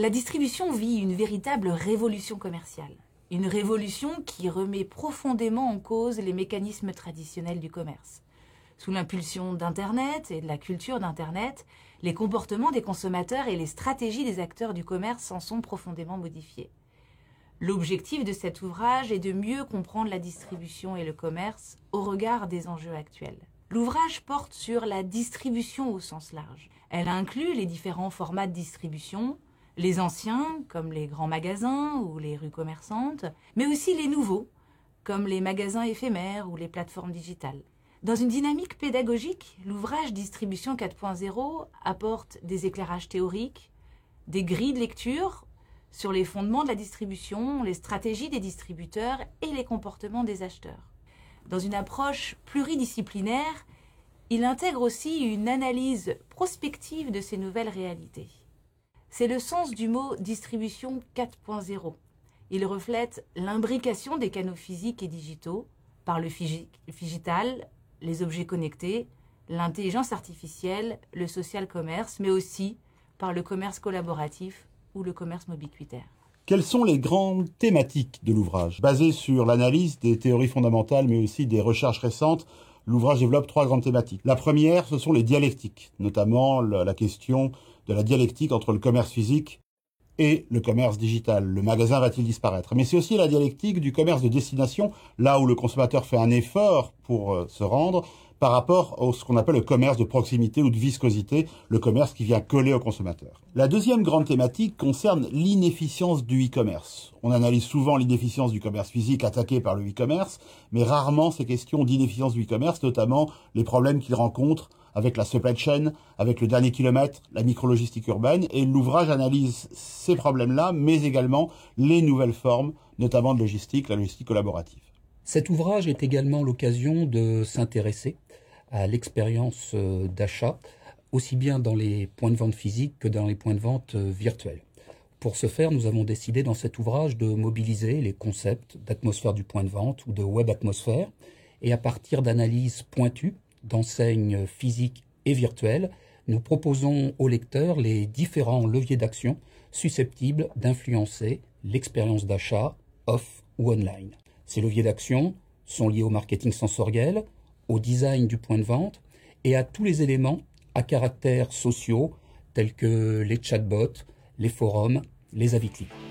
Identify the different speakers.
Speaker 1: La distribution vit une véritable révolution commerciale. Une révolution qui remet profondément en cause les mécanismes traditionnels du commerce. Sous l'impulsion d'Internet et de la culture d'Internet, les comportements des consommateurs et les stratégies des acteurs du commerce s'en sont profondément modifiés. L'objectif de cet ouvrage est de mieux comprendre la distribution et le commerce au regard des enjeux actuels. L'ouvrage porte sur la distribution au sens large. Elle inclut les différents formats de distribution, les anciens, comme les grands magasins ou les rues commerçantes, mais aussi les nouveaux, comme les magasins éphémères ou les plateformes digitales. Dans une dynamique pédagogique, l'ouvrage Distribution 4.0 apporte des éclairages théoriques, des grilles de lecture sur les fondements de la distribution, les stratégies des distributeurs et les comportements des acheteurs. Dans une approche pluridisciplinaire, il intègre aussi une analyse prospective de ces nouvelles réalités. C'est le sens du mot distribution 4.0. Il reflète l'imbrication des canaux physiques et digitaux par le digital, les objets connectés, l'intelligence artificielle, le social commerce, mais aussi par le commerce collaboratif ou le commerce mobiquitaire.
Speaker 2: Quelles sont les grandes thématiques de l'ouvrage? Basé sur l'analyse des théories fondamentales, mais aussi des recherches récentes, l'ouvrage développe trois grandes thématiques. La première, ce sont les dialectiques, notamment la question de la dialectique entre le commerce physique et le commerce digital. Le magasin va-t-il disparaître? Mais c'est aussi la dialectique du commerce de destination, là où le consommateur fait un effort pour euh, se rendre, par rapport à ce qu'on appelle le commerce de proximité ou de viscosité, le commerce qui vient coller au consommateur. La deuxième grande thématique concerne l'inefficience du e-commerce. On analyse souvent l'inefficience du commerce physique attaqué par le e-commerce, mais rarement ces questions d'inefficience du e-commerce, notamment les problèmes qu'il rencontre avec la supply chain, avec le dernier kilomètre, la micrologistique urbaine, et l'ouvrage analyse ces problèmes-là, mais également les nouvelles formes, notamment de logistique, la logistique collaborative.
Speaker 3: Cet ouvrage est également l'occasion de s'intéresser à l'expérience euh, d'achat, aussi bien dans les points de vente physiques que dans les points de vente euh, virtuels. Pour ce faire, nous avons décidé dans cet ouvrage de mobiliser les concepts d'atmosphère du point de vente ou de web atmosphère, et à partir d'analyses pointues d'enseignes physiques et virtuelles, nous proposons aux lecteurs les différents leviers d'action susceptibles d'influencer l'expérience d'achat off ou online. Ces leviers d'action sont liés au marketing sensoriel, au design du point de vente et à tous les éléments à caractère sociaux tels que les chatbots, les forums, les avis clients.